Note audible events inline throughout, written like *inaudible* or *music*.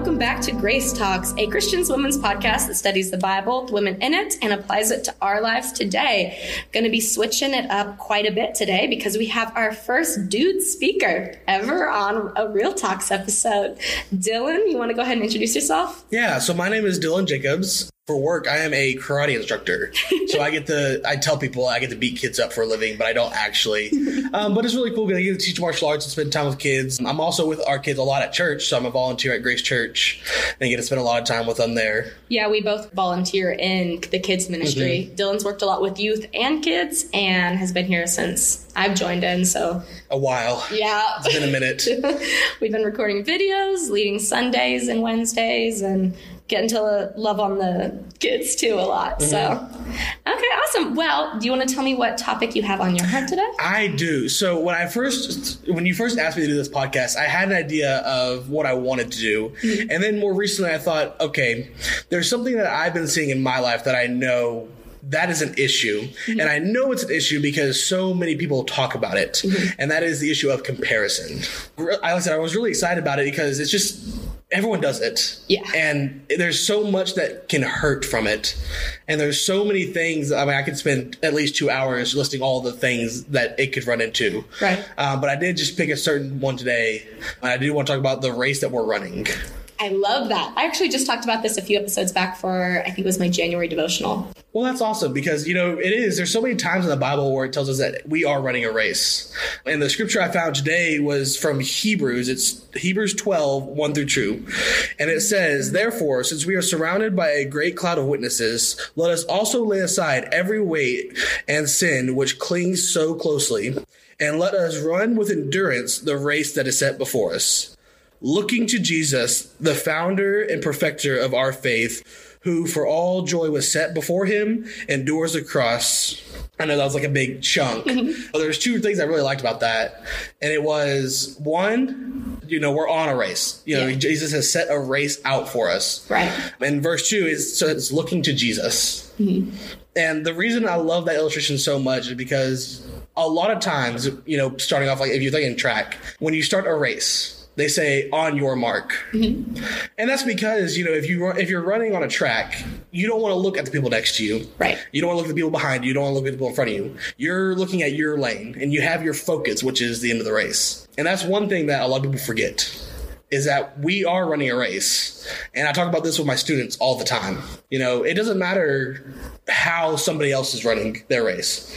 welcome back to Grace Talks, a Christian's women's podcast that studies the Bible, the women in it, and applies it to our lives today. Going to be switching it up quite a bit today because we have our first dude speaker ever on a Real Talks episode. Dylan, you want to go ahead and introduce yourself? Yeah, so my name is Dylan Jacobs for work, I am a karate instructor. so I get to, I tell people I get to beat kids up for a living, but I don't actually. Um, but it's really cool because I get to teach martial arts and spend time with kids. I'm also with our kids a lot at church. So I'm a volunteer at Grace Church and I get to spend a lot of time with them there. Yeah, we both volunteer in the kids ministry. Mm-hmm. Dylan's worked a lot with youth and kids and has been here since I've joined in. So a while. Yeah. It's been a minute. *laughs* We've been recording videos, leading Sundays and Wednesdays, and getting to love on the kids too a lot. Mm-hmm. So, okay, awesome. Well, do you want to tell me what topic you have on your heart today? I do. So when I first, when you first asked me to do this podcast, I had an idea of what I wanted to do, mm-hmm. and then more recently, I thought, okay, there's something that I've been seeing in my life that I know that is an issue. Mm-hmm. And I know it's an issue because so many people talk about it. Mm-hmm. And that is the issue of comparison. I, like I said, I was really excited about it because it's just everyone does it. Yeah. And there's so much that can hurt from it. And there's so many things. I mean, I could spend at least two hours listing all the things that it could run into. Right. Um, but I did just pick a certain one today. And I do want to talk about the race that we're running. I love that. I actually just talked about this a few episodes back for, I think it was my January devotional. Well, that's awesome because, you know, it is. There's so many times in the Bible where it tells us that we are running a race. And the scripture I found today was from Hebrews. It's Hebrews 12, 1 through 2. And it says, Therefore, since we are surrounded by a great cloud of witnesses, let us also lay aside every weight and sin which clings so closely. And let us run with endurance the race that is set before us looking to Jesus, the founder and perfecter of our faith, who for all joy was set before him, endures the cross. I know that was like a big chunk. *laughs* Mm-hmm. There's two things I really liked about that. And it was one, you know, we're on a race. You know, yeah. Jesus has set a race out for us. Right. And verse two is so it's looking to Jesus. Mm-hmm. And the reason I love that illustration so much is because a lot of times, you know, starting off like if you're thinking track, when you start a race, they say on your mark. Mm-hmm. and that's because you know if you if you're running on a track you don't want to look at the people next to you. Right. You don't want to look at the people behind you. You don't want to look at the people in front of you. You're looking at your lane and you have your focus which is the end of the race. And that's one thing that a lot of people forget is that we are running a race. And I talk about this with my students all the time. You know, it doesn't matter how somebody else is running their race.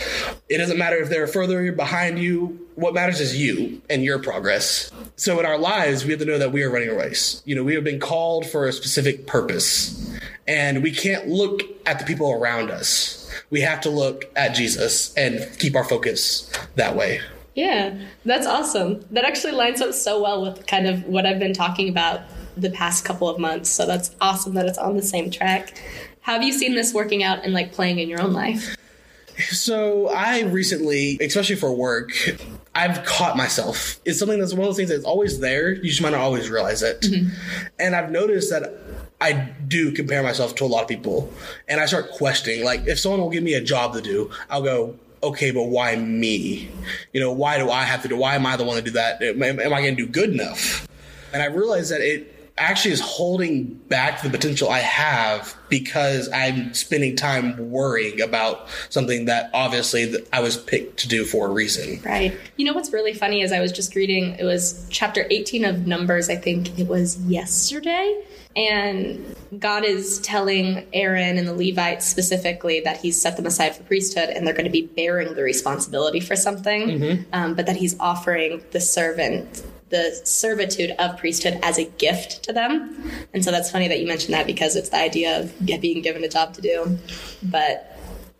It doesn't matter if they're further behind you. What matters is you and your progress. So in our lives, we have to know that we are running a race. You know, we have been called for a specific purpose. And we can't look at the people around us. We have to look at Jesus and keep our focus that way. Yeah, that's awesome. That actually lines up so well with kind of what I've been talking about the past couple of months. So that's awesome that it's on the same track. How have you seen this working out and like playing in your own life? So I recently, especially for work, I've caught myself. It's something that's one of those things that's always there. You just might not always realize it. Mm-hmm. And I've noticed that I do compare myself to a lot of people. And I start questioning, like, if someone will give me a job to do, I'll go, okay, but why me? You know, why do I have to do? Why am I the one to do that? Am, am I going to do good enough? And I realized that it actually is holding back the potential I have because I'm spending time worrying about something that obviously I was picked to do for a reason. Right. You know what's really funny is I was just reading, it was chapter 18 of Numbers, I think it was yesterday. And God is telling Aaron and the Levites specifically that He's set them aside for priesthood and they're going to be bearing the responsibility for something, mm-hmm. um, but that He's offering the servant the servitude of priesthood as a gift to them. And so that's funny that you mentioned that because it's the idea of being given a job to do. But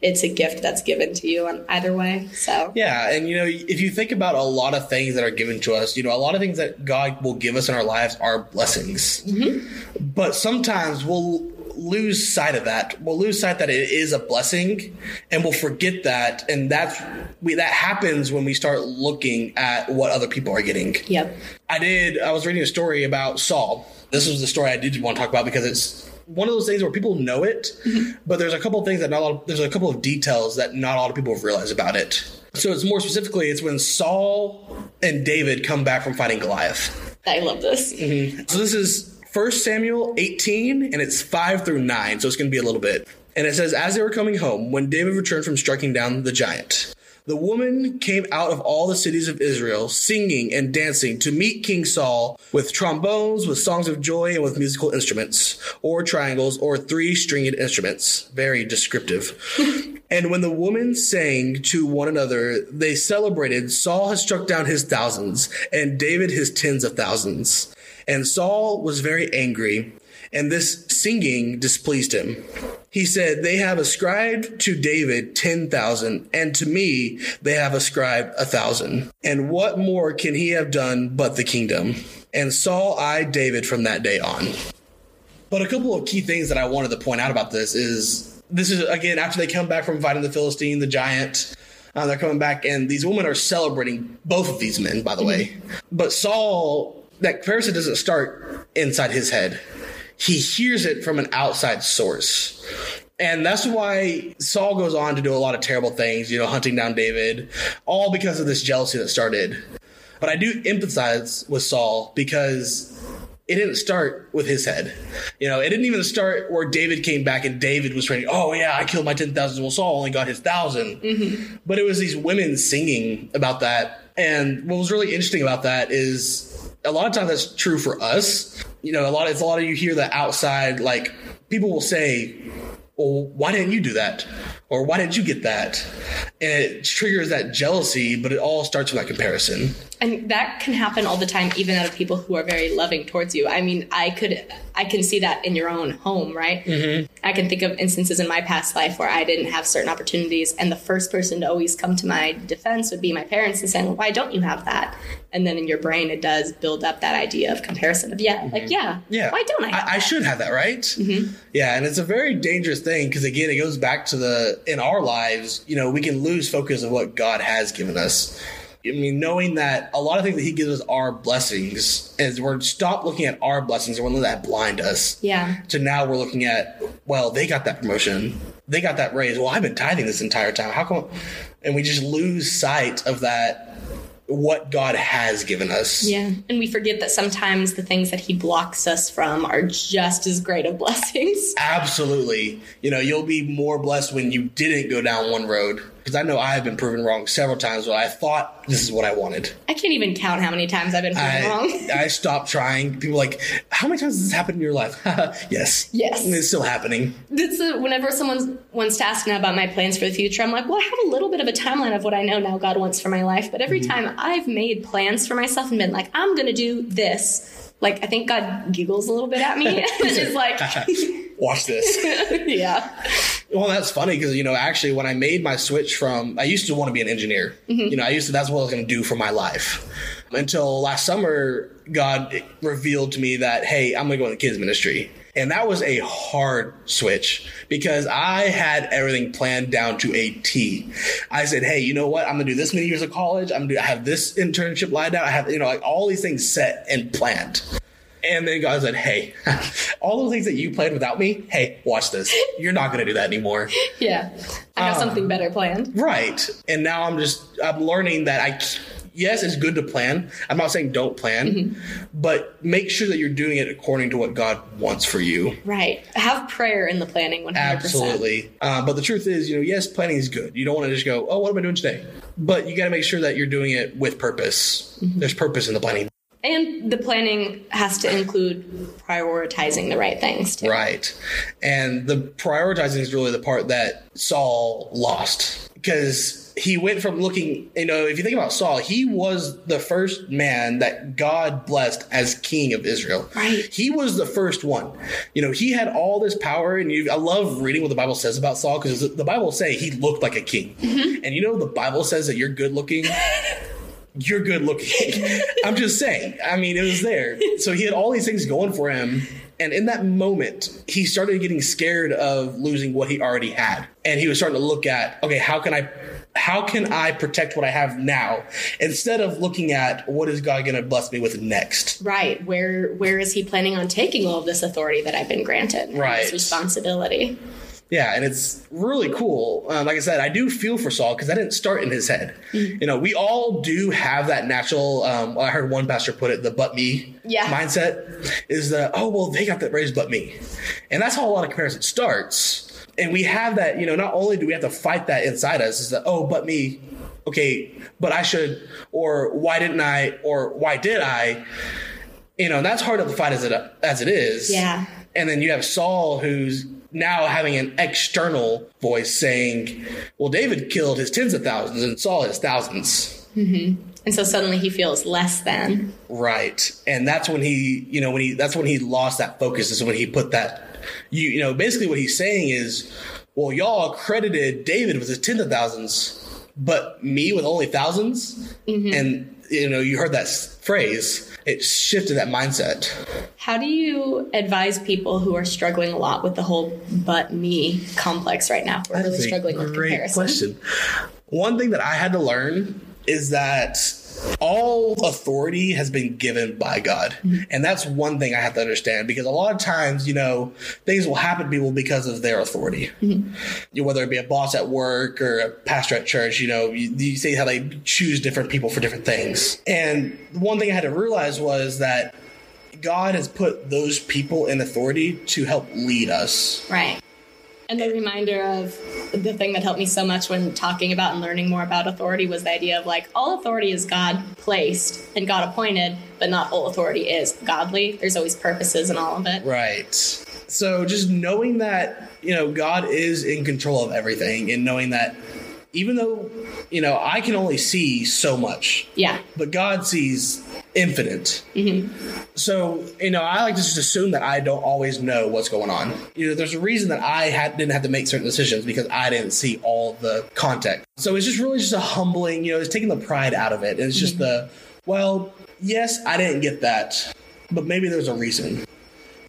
it's a gift that's given to you on either way. So yeah, and you know, if you think about a lot of things that are given to us, you know, a lot of things that God will give us in our lives are blessings. Mm-hmm. But sometimes we'll lose sight of that. We'll lose sight that it is a blessing, and we'll forget that. And that's we that happens when we start looking at what other people are getting. Yep. I did. I was reading a story about Saul. This was the story I did want to talk about because it's one of those things where people know it, mm-hmm. but there's a couple of things that not a lot of, there's a couple of details that not a lot of people have realized about it. So it's more specifically, it's when Saul and David come back from fighting Goliath. I love this. Mm-hmm. So this is 1 Samuel 18, and it's 5 through 9, so it's going to be a little bit. And it says, As they were coming home, when David returned from striking down the giant, the woman came out of all the cities of Israel, singing and dancing to meet King Saul with trombones, with songs of joy, and with musical instruments, or triangles, or three stringed instruments. Very descriptive. *laughs* and when the women sang to one another, they celebrated Saul has struck down his thousands, and David his tens of thousands. And Saul was very angry, and this singing displeased him. He said, They have ascribed to David 10,000, and to me they have ascribed a thousand. And what more can he have done but the kingdom? And Saul eyed David from that day on. But a couple of key things that I wanted to point out about this is this is, again, after they come back from fighting the Philistine, the giant. Uh, they're coming back, and these women are celebrating both of these men, by the way. But Saul, that comparison doesn't start inside his head he hears it from an outside source. And that's why Saul goes on to do a lot of terrible things, you know, hunting down David, all because of this jealousy that started. But I do empathize with Saul because it didn't start with his head. You know, it didn't even start where David came back and David was training, oh, yeah, I killed my 10,000. Well, Saul only got his 1,000. Mm-hmm. But it was these women singing about that. And what was really interesting about that is a lot of times that's true for us you know, a lot. It's a lot of you hear the outside. Like people will say, "Well, why didn't you do that?" Or why didn't you get that? And it triggers that jealousy, but it all starts with that comparison. And that can happen all the time, even out of people who are very loving towards you. I mean, I could, I can see that in your own home, right? Mm-hmm. I can think of instances in my past life where I didn't have certain opportunities, and the first person to always come to my defense would be my parents and saying, well, "Why don't you have that?" And then in your brain, it does build up that idea of comparison of, yeah, mm-hmm. like yeah, yeah, why don't I? I, I, should have that, right? Mm-hmm. Yeah, and it's a very dangerous thing because again, it goes back to the in our lives, you know, we can lose focus of what God has given us. I mean, knowing that a lot of things that He gives us are blessings, is we're stop looking at our blessings and we're letting that blind us. Yeah. So now we're looking at, well, they got that promotion, they got that raise. Well, I've been tithing this entire time. How come? And we just lose sight of that what God has given us. Yeah. And we forget that sometimes the things that He blocks us from are just as great of *laughs* blessings. Absolutely. You know, you'll be more blessed when you didn't go down one road because I know I have been proven wrong several times where I thought this is what I wanted. I can't even count how many times I've been proven I, wrong. *laughs* I stopped trying. People like, how many times has this happened in your life? *laughs* yes. Yes. And it's still happening. It's a, whenever someone wants to ask me about my plans for the future, I'm like, well, I have a little bit of a timeline of what I know now God wants for my life. But every mm-hmm. time I've made plans for myself and been like, I'm going to do this, like, I think God giggles a little bit at me *laughs* and is like, watch this. yeah. Well, that's funny because you know, actually, when I made my switch from, I used to want to be an engineer. Mm-hmm. You know, I used to. That's what I was going to do for my life. Until last summer, God revealed to me that, hey, I'm going to go in the kids ministry. And that was a hard switch because I had everything planned down to a T. I said, Hey, you know what? I'm going to do this many years of college. I'm going to have this internship lined out. I have, you know, like all these things set and planned. And then God said, Hey, *laughs* all the things that you planned without me, hey, watch this. You're not going to do that anymore. Yeah. I have um, something better planned. Right. And now I'm just, I'm learning that I, yes, it's good to plan. I'm not saying don't plan, mm-hmm. but make sure that you're doing it according to what God wants for you. Right. Have prayer in the planning 100%. Absolutely. Uh, but the truth is, you know, yes, planning is good. You don't want to just go, oh, what am I doing today? But you got to make sure that you're doing it with purpose. Mm-hmm. There's purpose in the planning. And the planning has to include prioritizing the right things. Too. Right. And the prioritizing is really the part that Saul lost because he went from looking, you know, if you think about Saul, he was the first man that God blessed as king of Israel. Right. He was the first one. You know, he had all this power, and you, I love reading what the Bible says about Saul because the Bible say he looked like a king. Mm-hmm. And you know, the Bible says that you're good looking. *laughs* you're good looking. *laughs* I'm just saying. I mean, it was there. So he had all these things going for him. And in that moment, he started getting scared of losing what he already had. And he was starting to look at, okay, how can I how can I protect what I have now instead of looking at what is God going to bless me with next? Right. Where where is he planning on taking all of this authority that I've been granted? Right. This responsibility. Yeah, and it's really cool. Um, like I said, I do feel for Saul because I didn't start in his head. Mm-hmm. You know, we all do have that natural. Um, I heard one pastor put it, the "but me" Yeah. mindset is the oh well they got that raise but me, and that's how a lot of comparison starts. And we have that. You know, not only do we have to fight that inside us, is that oh but me, okay, but I should, or why didn't I, or why did I? You know, and that's hard to fight as it as it is. Yeah. And then you have Saul, who's now having an external voice saying, well, David killed his tens of thousands and Saul his thousands. Mm-hmm. And so suddenly he feels less than. Right. And that's when he, you know, when he, that's when he lost that focus is when he put that, you, you know, basically what he's saying is, well, y'all credited David with his tens of thousands, but me with only 1000s mm-hmm. And, you know, you heard that phrase. It shifted that mindset. How do you advise people who are struggling a lot with the whole but me complex right now? We're really That's struggling with great comparison. question. One thing that I had to learn is that all authority has been given by God. And that's one thing I have to understand because a lot of times, you know, things will happen to people because of their authority. You know, whether it be a boss at work or a pastor at church, you know, you, you see how they choose different people for different things. And one thing I had to realize was that God has put those people in authority to help lead us. Right. And the reminder of the thing that helped me so much when talking about and learning more about authority was the idea of like all authority is God placed and God appointed, but not all authority is godly. There's always purposes in all of it. Right. So just knowing that, you know, God is in control of everything and knowing that even though, you know, I can only see so much, Yeah. but God sees infinite. Mm-hmm. So, you know, I like to just assume that I don't always know what's going on. You know, there's a reason that I had, didn't have to make certain decisions because I didn't see all the context. So it's just really just a humbling, you know, it's taking the pride out of it. It's just mm-hmm. the, well, yes, I didn't get that, but maybe there's a reason.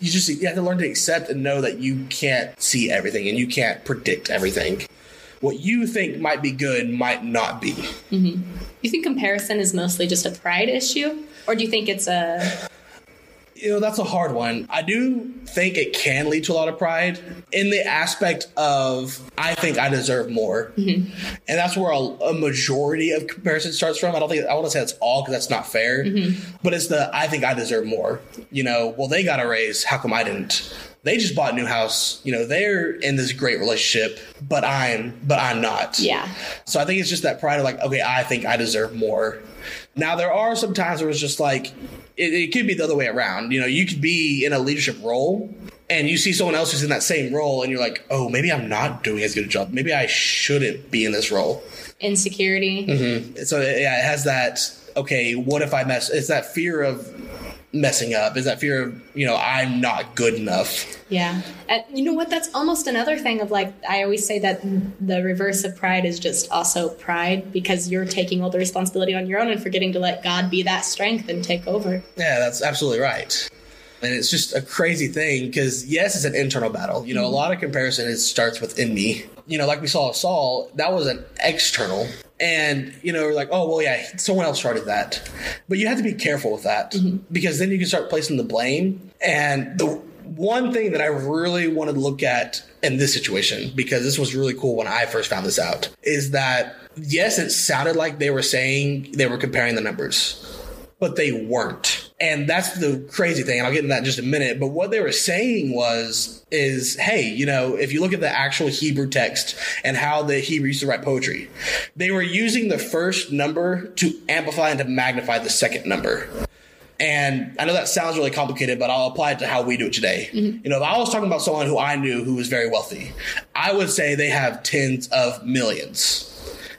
You just you have to learn to accept and know that you can't see everything and you can't predict everything. What you think might be good might not be. Mm-hmm. You think comparison is mostly just a pride issue? Or do you think it's a you know that's a hard one. I do think it can lead to a lot of pride in the aspect of i think i deserve more. Mm-hmm. And that's where a, a majority of comparison starts from. I don't think i want to say that's all because that's not fair mm-hmm. but it's the i think i deserve more. You know well they got a raise. How come i didn't? They just bought a new house. You know they're in this great relationship but i'm but i'm not. Yeah. so I think it's just that pride of like, okay, I think I deserve more. Now there are some times where it's just like it, it could be the other way around. You know, you could be in a leadership role and you see someone else who's in that same role and you're like, oh, maybe I'm not doing as good a job. Maybe I shouldn't be in this role. Insecurity. Mm-hmm. So yeah, it has that. Okay, what if I mess? It's that fear of messing up. Is that fear of you know I'm not good enough. Yeah. And you know what? That's almost another thing of like, I always say that the reverse of pride is just also pride because you're taking all the responsibility on your own and forgetting to let God be that strength and take over. Yeah, that's absolutely right. And it's just a crazy thing because yes, it's an internal battle. You know, a mm-hmm. lot of comparison it starts within me. You know, like we saw with Saul, that was an external. And, you know, like, oh, well, yeah, someone else started that. But you have to be careful with that mm-hmm. because then you can start placing the blame. And the one thing that I really wanted to look at in this situation, because this was really cool when I first found this out, is that yes, it sounded like they were saying they were comparing the numbers but they weren't. And that's the crazy thing. And I'll get into that in just a minute. But what they were saying was, is, hey, you know, if you look at the actual Hebrew text and how the Hebrew used to write poetry, they were using the first number to amplify and to magnify the second number. And I know that sounds really complicated, but I'll apply it to how we do it today. Mm-hmm. You know, if I was talking about someone who I knew who was very wealthy, I would say they have tens of millions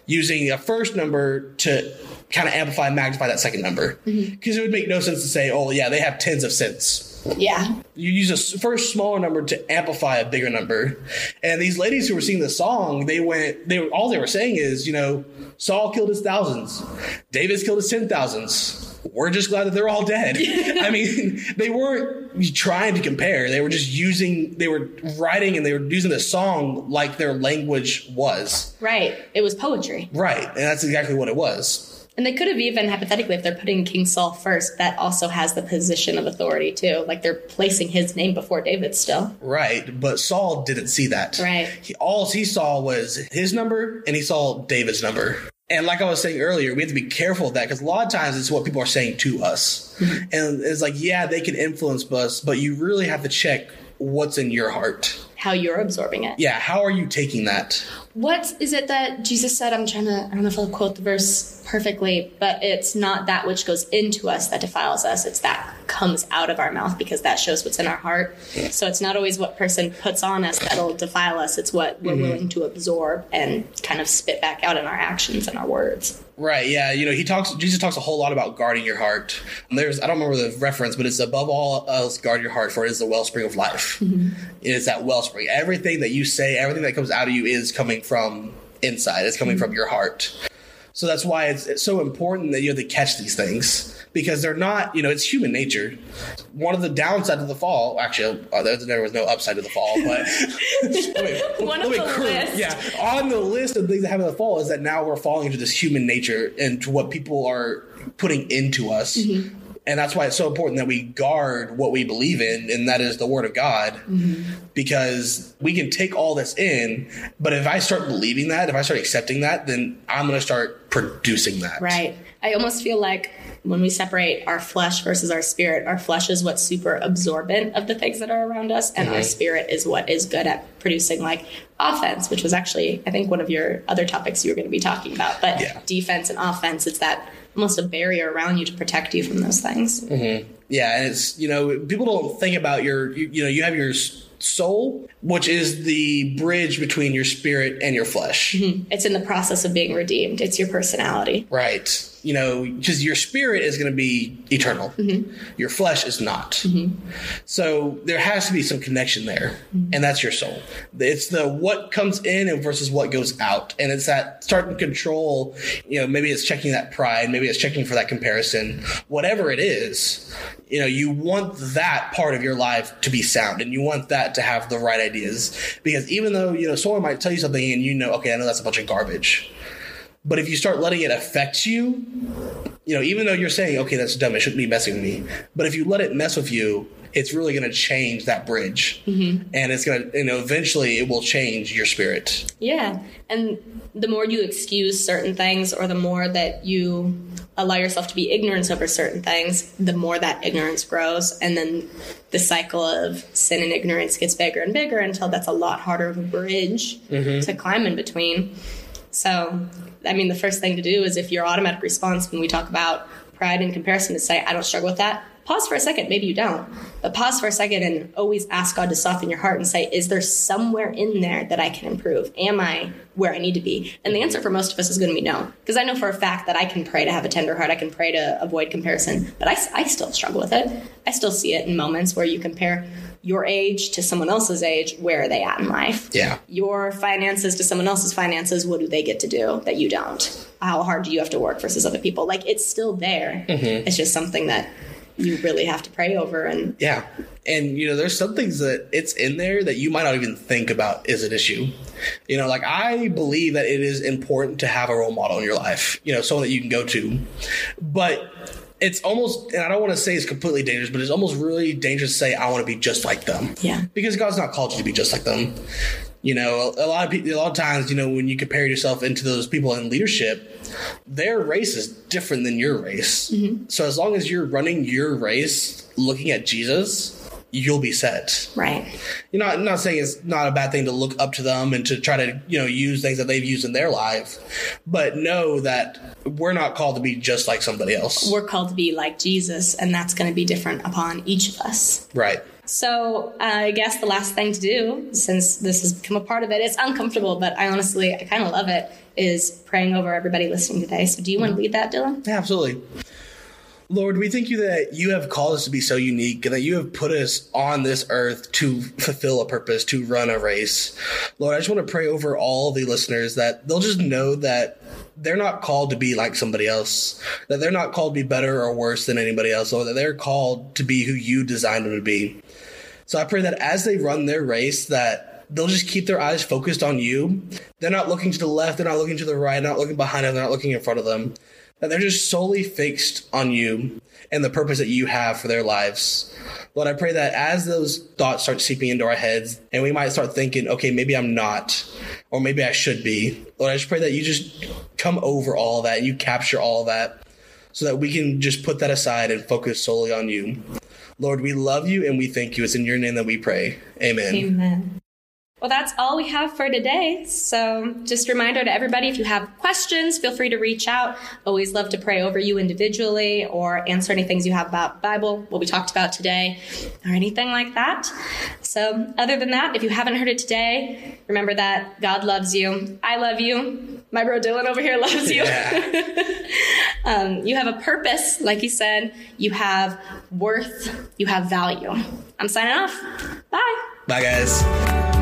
using a first number to kind of amplify and magnify that second number. Mm-hmm. Because it would make no sense to say, oh, yeah, they have tens of cents. Yeah. You use a first smaller number to amplify a bigger number. And these ladies who were singing the song, they went, they were, all they were saying is, you know, Saul killed his thousands, David's killed his ten thousands. We're just glad that they're all dead. *laughs* I mean, they weren't trying to compare. They were just using, they were writing and they were using the song like their language was. Right. It was poetry. Right. And that's exactly what it was. And they could have even, hypothetically, if they're putting King Saul first, that also has the position of authority too. Like they're placing his name before David still. Right. But Saul didn't see that. Right. He, all he saw was his number and he saw David's number. And like I was saying earlier, we have to be careful of that because a lot of times it's what people are saying to us. Mm-hmm. And it's like, yeah, they can influence us, but you really have to check what's in your heart. How you're absorbing it. Yeah, how are you taking that? What is it that Jesus said? I'm trying to, I don't know if I'll quote the verse perfectly, but it's not that which goes into us that defiles us. It's that comes out of our mouth because that shows what's in our heart. So it's not always what person puts on us that'll defile us. It's what we're mm-hmm. willing to absorb and kind of spit back out in our actions and our words. Right, yeah, you know, he talks Jesus talks a whole lot about guarding your heart. There's I don't remember the reference, but it's above all else guard your heart for it is the wellspring of life. Mm-hmm. It is that wellspring. Everything that you say, everything that comes out of you is coming from inside. It's coming from your heart. So that's why it's, it's so important that you have to catch these things because they're not, you know, it's human nature. One of the downsides of the fall, actually, uh, there, there was no upside to the fall, but *laughs* me- One of the list. Yeah, on the list of things that happen in the fall is that now we're falling into this human nature and to what people are putting into us. Mm-hmm. And that's why it's so important that we guard what we believe in, and that is the Word of God, Mm-hmm. because we can take all this in. But if I start believing that, if I start accepting that, then I'm going to start producing that. Right. I almost feel like when we separate our flesh versus our spirit, our flesh is what's super absorbent of the things that are around us, and our mm-hmm. spirit is what is good at producing like offense, which was actually, I think, one of your other topics you were going to be talking about. But Yeah. defense and offense, it's that almost a barrier around you to protect you from those things. Mm-hmm. Yeah, and it's you know people don't think about your you, you know you have your soul, which is the bridge between your spirit and your flesh. Mm-hmm. It's in the process of being redeemed, it's your personality. Right. You know, because your spirit is going to be eternal. Mm-hmm. Your flesh is not. Mm-hmm. So there has to be some connection there, mm-hmm. and that's your soul. It's the what comes in and versus what goes out, and it's that starting control. You know, maybe it's checking that pride, maybe it's checking for that comparison. Whatever it is, you know, you want that part of your life to be sound, and you want that to have the right ideas. Because even though you know someone might tell you something, and you know, okay, I know that's a bunch of garbage. But if you start letting it affect you, you know, even though you're saying, okay, that's dumb, it shouldn't be messing with me. But if you let it mess with you, it's really going to change that bridge. Mm-hmm. And it's going to, you know, eventually it will change your spirit. Yeah. And the more you excuse certain things or the more that you allow yourself to be ignorant over certain things, the more that ignorance grows. And then the cycle of sin and ignorance gets bigger and bigger until that's a lot harder of a bridge mm-hmm. to climb in between. So, I mean, the first thing to do is if your automatic response when we talk about pride and comparison is say, I don't struggle with that, pause for a second. Maybe you don't, but pause for a second and always ask God to soften your heart and say, Is there somewhere in there that I can improve? Am I where I need to be? And the answer for most of us is going to be no. Because I know for a fact that I can pray to have a tender heart, I can pray to avoid comparison, but I, I still struggle with it. I still see it in moments where you compare your age to someone else's age. Where are they at in life? Yeah. your finances to someone else's finances, what do they get to do that you don't? How hard do you have to work versus other people? Like it's still there. Mm-hmm. It's just something that you really have to pray over and Yeah. And, you know, there's some things that it's in there that you might not even think about is an issue. You know, like I believe that it is important to have a role model in your life, you know, someone that you can go to. But it's almost, and I don't want to say it's completely dangerous, but it's almost really dangerous to say, I want to be just like them. Yeah. Because God's not called you to be just like them. You know, a, a lot of people, a lot of times, you know, when you compare yourself into those people in leadership, their race is different than your race. Mm-hmm. So as long as you're running your race looking at Jesus, you'll be set. right. You're not I'm not saying it's not a bad thing to look up to them and to try to, you know, use things that they've used in their life, but know that we're not called to be just like somebody else. We're called to be like Jesus, and that's going to be different upon each of us. right. So uh, I guess the last thing to do, since this has become a part of it, it's uncomfortable, but I honestly, I kind of love it, is praying over everybody listening today. So do you want to lead that, Dylan? Yeah, absolutely. Lord, we thank you that you have called us to be so unique and that you have put us on this earth to fulfill a purpose, to run a race. Lord, I just want to pray over all the listeners that they'll just know that they're not called to be like somebody else, that they're not called to be better or worse than anybody else, or that they're called to be who you designed them to be. So I pray that as they run their race, that they'll just keep their eyes focused on you. They're not looking to the left, they're not looking to the right, they're not looking behind them, they're not looking in front of them. That they're just solely fixed on you and the purpose that you have for their lives. Lord, I pray that as those thoughts start seeping into our heads and we might start thinking, okay, maybe I'm not, or maybe I should be. Lord, I just pray that you just come over all that and you capture all that so that we can just put that aside and focus solely on you. Lord, we love you and we thank you. It's in your name that we pray. Amen. Amen. Well, that's all we have for today. So, just a reminder to everybody if you have questions, feel free to reach out. Always love to pray over you individually or answer any things you have about Bible, what we talked about today, or anything like that. So, other than that, if you haven't heard it today, remember that God loves you. I love you. My bro Dylan over here loves you. Yeah. *laughs* um, you have a purpose, like he said. You have worth. You have value. I'm signing off. Bye. Bye, guys.